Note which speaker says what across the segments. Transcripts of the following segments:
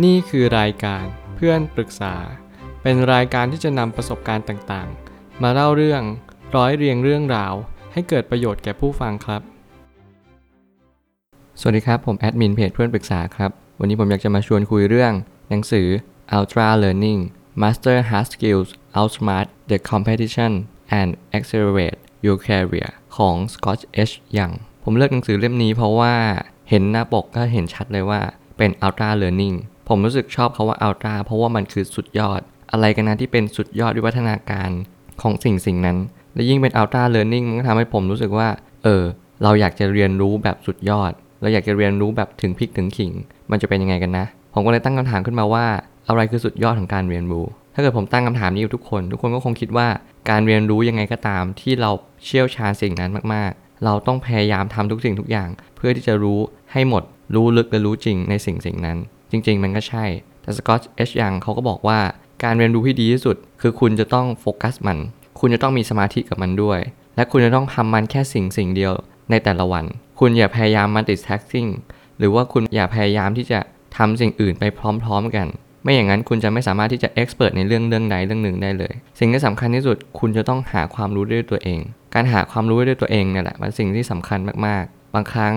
Speaker 1: นี่คือรายการเพื่อนปรึกษา เป็นรายการที่จะนำประสบการณ์ต่างๆ มาเล่าเรื่องร้อยเรียงเรื่องราว ให้เกิดประโยชน์แก่ผู้ฟังครับ สวัสดีครับ ผมแอดมินเพจเพื่อนปรึกษาครับ วันนี้ผมอยากจะมาชวนคุยเรื่อง หนังสือ Ultra Learning Master Hard Skills Outsmart the Competition and Accelerate Your Career ของ Scott H. Young ผมเลือกหนังสือเล่มนี้เพราะว่าเห็นหน้าปกก็เห็นชัดเลยว่าเป็น Ultra Learning ผมรู้สึกชอบเขาว่า Ultra เพราะว่ามันคือสุดยอด อะไรกันนะที่เป็นสุดยอดวิวัฒนาการของสิ่งสิ่งนั้น และยิ่งเป็น Ultra Learning มันก็ทำให้ผมรู้สึกว่า เออ เราอยากจะเรียนรู้แบบสุดยอด เราอยากจะเรียนรู้แบบถึงพริกถึงขิง มันจะเป็นยังไงกันนะ ผมก็เลยตั้งคำถามขึ้นมาว่า อะไรคือสุดยอดของการเรียนรู้ ถ้าเกิดผมตั้งคำถามนี้กับทุกคน ทุกคนก็คงคิดว่าการเรียนรู้ยังไงก็ตาม ที่เราเชี่ยวชาญสิ่งนั้นมากๆ เราต้องพยายามทำทุกสิ่งทุกอย่าง เพื่อที่จะรู้ให้หมด รู้ลึกและรู้จริงในสิ่งสิ่งนั้น จริง ๆ มันก็ใช่ แต่สกอตเอชยังเขาก็บอกว่าการเรียนรู้ที่ดีที่สุด คือคุณจะต้องโฟกัสมัน คุณจะต้องมีสมาธิกับมันด้วย และคุณจะต้องทำมันแค่สิ่งสิ่งเดียวในแต่ละวัน คุณอย่าพยายาม multitasking หรือว่าคุณอย่าพยายามที่จะทำสิ่งอื่นไปพร้อม ๆ กัน ไม่อย่างนั้นคุณจะไม่สามารถที่จะ expert ในเรื่องเรื่องใดเรื่องหนึ่งได้เลย สิ่งที่สำคัญที่สุดคุณจะต้องหาความรู้ด้วยตัวเอง การหาความรู้ด้วยตัวเองเนี่ยแหละเป็นสิ่งที่สำคัญมากๆ บางครั้ง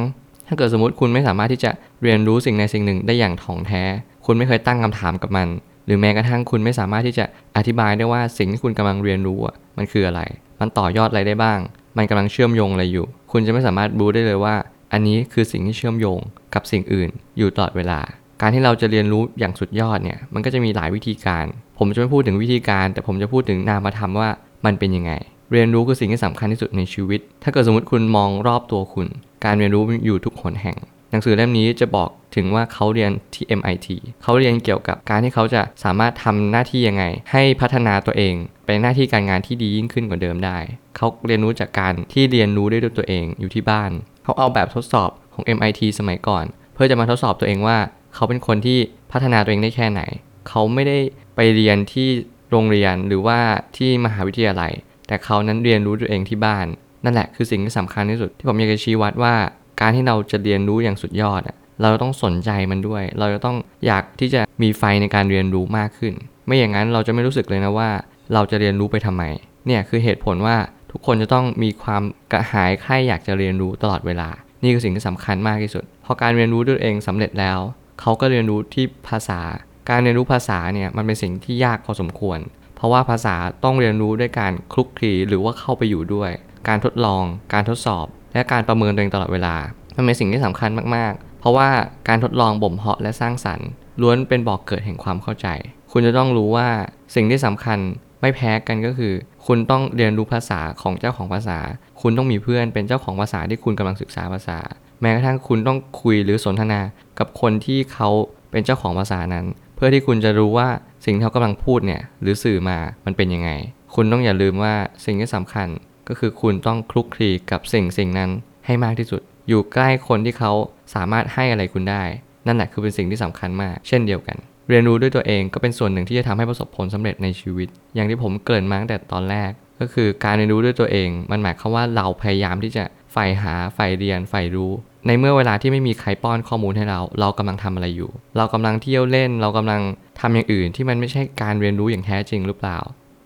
Speaker 1: ถ้าเกิดสมมติคุณไม่สามารถที่จะเรียนรู้สิ่งในสิ่งหนึ่งได้อย่างถ่องแท้ คุณไม่เคยตั้งคำถามกับมัน หรือแม้กระทั่งคุณไม่สามารถที่จะอธิบายได้ว่าสิ่งที่คุณกำลังเรียนรู้มันคืออะไร มันต่อยอดอะไรได้บ้าง มันกำลังเชื่อมโยงอะไรอยู่ คุณจะไม่สามารถรู้ได้เลยว่า อันนี้คือสิ่งที่เชื่อมโยงกับสิ่งอื่น อยู่ตลอดเวลา การที่เราจะเรียนรู้อย่างสุดยอดเนี่ย มันก็จะมีหลายวิธีการ ผมจะไม่พูดถึงวิธีการ แต่ผมจะพูดถึงนามธรรมว่ามันเป็นยังไง เรียนรู้คือสิ่งที่สำคัญที่สุดในชีวิต ถ้าเกิดสมมติคุณมองรอบตัวคุณ การเรียนรู้อยู่ทุกหนแห่ง หนังสือเล่มนี้จะบอกถึงว่าเขาเรียนที่ MIT เขาเรียนเกี่ยวกับการที่เขาจะสามารถทำหน้าที่ยังไง ให้พัฒนาตัวเองเป็นหน้าที่การงานที่ดียิ่งขึ้นกว่าเดิมได้ เขาเรียนรู้จากการที่เรียนรู้ได้ด้วยตัวเองอยู่ที่บ้าน เขาเอาแบบทดสอบของ MIT สมัยก่อน เพื่อจะมาทดสอบตัวเองว่า เขาเป็นคนที่พัฒนาตัวเองได้แค่ไหน เขาไม่ได้ไปเรียนที่โรงเรียนหรือว่าที่มหาวิทยาลัย แต่เขานั้นเรียนรู้ตัวเองที่บ้าน นั่นแหละคือสิ่งที่สำคัญที่สุด ที่ผมอยากจะชี้วัดว่า การที่เราจะเรียนรู้อย่างสุดยอดเราต้องสนใจมันด้วย เราจะต้องอยากที่จะมีไฟในการเรียนรู้มากขึ้น ไม่อย่างนั้นเราจะไม่รู้สึกเลยนะว่า เราจะเรียนรู้ไปทำไม เนี่ยคือเหตุผลว่าทุกคนจะต้องมีความกระหายใคร่อยากจะเรียนรู้ตลอดเวลา นี่คือสิ่งที่สำคัญมากที่สุด พอการเรียนรู้ด้วยเองสำเร็จแล้ว เขาก็เรียนรู้ที่ภาษา การเรียนรู้ภาษาเนี่ยมันเป็นสิ่งที่ยากพอสมควร ราะว่าภาษาต้องเรียนรู้ด้วยการคลุกคลีหรือว่าเข้าไปอยู่ด้วย การทดลอง การทดสอบ และการประเมินตัวเองตลอดเวลา มันเป็นสิ่งที่สำคัญมากๆ เพราะว่าการทดลองบ่มเพาะและสร้างสรรค์ล้วนเป็นบอกเกิดแห่งความเข้าใจ คุณจะต้องรู้ว่าสิ่งที่สำคัญไม่แพ้กันก็คือ คุณต้องเรียนรู้ภาษาของเจ้าของภาษา คุณต้องมีเพื่อนเป็นเจ้าของภาษาที่คุณกำลังศึกษาภาษา แม้กระทั่งคุณต้องคุยหรือสนทนากับคนที่เขาเป็นเจ้าของภาษานั้น เพื่อที่คุณจะรู้ว่าสิ่งที่เขากำลังพูดเนี่ยหรือสื่อมามันเป็นยังไง คุณต้องอย่าลืมว่าสิ่งที่สำคัญก็คือคุณต้องคลุกคลีกับสิ่งสิ่งนั้นให้มากที่สุด อยู่ใกล้คนที่เขาสามารถให้อะไรคุณได้ นั่นแหละคือเป็นสิ่งที่สำคัญมาก เช่นเดียวกัน เรียนรู้ด้วยตัวเองก็เป็นส่วนหนึ่งที่จะทำให้ประสบผลสำเร็จในชีวิต อย่างที่ผมเกริ่นมาตั้งแต่ตอนแรก ก็คือการเรียนรู้ด้วยตัวเอง มันหมายความว่าเราพยายามที่จะใฝ่หาใฝ่เรียนใฝ่รู้ ในเมื่อเวลาที่ไม่มีใครป้อนข้อมูลให้เรา เรากำลังทำอะไรอยู่ เรากำลังเที่ยวเล่น เรากำลังทำอย่างอื่น ที่มันไม่ใช่การเรียนรู้อย่างแท้จริงหรือเปล่า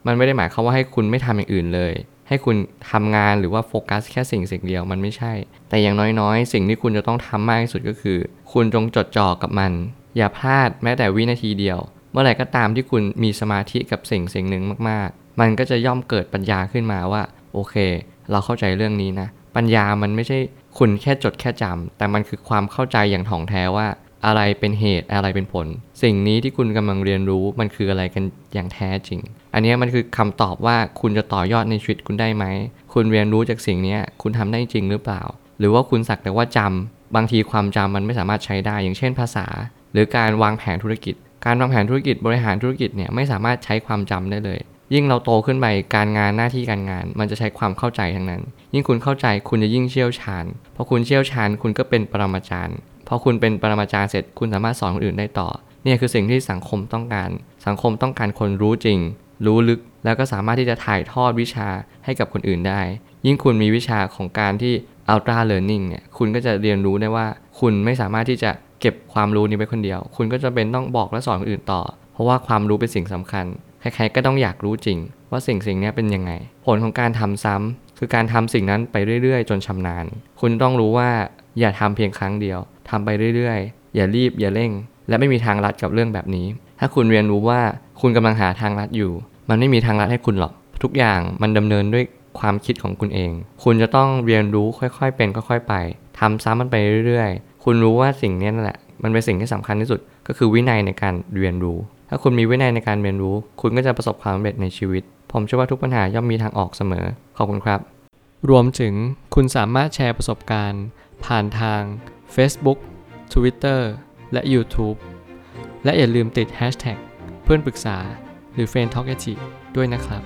Speaker 1: มันไม่ได้หมายความว่าให้คุณไม่ทำอย่างอื่นเลย ให้คุณทำงานหรือว่าโฟกัสแค่สิ่งสิ่งเดียวมันไม่ใช่ แต่อย่างน้อยๆ สิ่งที่คุณจะต้องทำมากที่สุดก็คือ คุณจงจดจ่อกับมัน อย่าพลาดแม้แต่วินาทีเดียว เมื่อไหร่ก็ตามที่คุณมีสมาธิกับสิ่งสิ่งหนึ่งมากๆ มันก็จะย่อมเกิดปัญญาขึ้นมาว่า โอเค เราเข้าใจเรื่องนี้นะ ปัญญามันไม่ใช่ คุณแค่จดแค่จำแต่มันคือความเข้าใจอย่างถ่องแท้ว่า อะไรเป็นเหตุอะไรเป็นผล สิ่งนี้ที่คุณกำลังเรียนรู้มันคืออะไรกันอย่างแท้จริง อันนี้มันคือคำตอบว่าคุณจะต่อยอดในชีวิตคุณได้ไหม คุณเรียนรู้จากสิ่งนี้คุณทำได้จริงหรือเปล่า หรือว่าคุณสักแต่ว่าจำบางทีความจำมันไม่สามารถใช้ได้ อย่างเช่นภาษา หรือการวางแผนธุรกิจ การวางแผนธุรกิจบริหารธุรกิจเนี่ยไม่สามารถใช้ความจำได้เลย ยิ่งเราโตขึ้นไปการงานหน้าที่การงาน มันจะใช้ความเข้าใจทั้งนั้น ยิ่งคุณเข้าใจคุณจะยิ่งเชี่ยวชาญพอคุณเชี่ยวชาญคุณก็เป็นปรมาจารย์พอคุณเป็นปรมาจารย์เสร็จคุณสามารถสอนคนอื่นได้ต่อเนี่ยคือสิ่งที่สังคมต้องการ สังคมต้องการคนรู้จริง รู้ลึกแล้วก็สามารถที่จะถ่ายทอดวิชาให้กับคนอื่นได้ ยิ่งคุณมีวิชาของการที่ Ultra Learning เนี่ยคุณก็จะเรียนรู้ได้ว่า คุณไม่สามารถที่จะเก็บความรู้นี้ไว้คนเดียว คุณก็จะเป็นต้องบอกและสอนคนอื่นต่อ เพราะว่าความรู้เป็นสิ่งสำคัญ ใครๆก็ต้องอยากรู้จริง ว่าสิ่งสิ่งนี้เป็นยังไง ผลของการทำซ้ำคือการทำสิ่งนั้นไปเรื่อยๆ จนชำนาญ คุณต้องรู้ว่าอย่าทำเพียงครั้งเดียวทำไปเรื่อยๆ อย่ารีบอย่าเร่ง และไม่มีทางลัดกับเรื่องแบบนี้ ถ้าคุณเรียนรู้ว่าคุณกำลังหาทางลัดอยู่ มันไม่มีทางลัดให้คุณหรอก ทุกอย่างมันดำเนินด้วยความคิดของคุณเอง คุณจะต้องเรียนรู้ค่อยๆ เป็นค่อยๆไปทำซ้ำมันไปเรื่อยๆ คุณรู้ว่าสิ่งนี้นั่นแหละ มันเป็นสิ่งที่สำคัญที่สุด ก็คือวินัยในการเรียนรู้ ถ้าคุณมีวินัยในการเรียนรู้ คุณก็จะประสบความสำเร็จในชีวิต ผมเชื่อว่าทุกปัญหาย่อมมีทางออกเสมอ ขอบคุณครับ รวมถึงคุณสามารถแชร์ประสบการณ์ ผ่านทาง Facebook Twitter และ YouTube และอย่าลืมติด Hashtag เพื่อนปรึกษาหรือ f r ร e n d Talk ด้วยนะครับ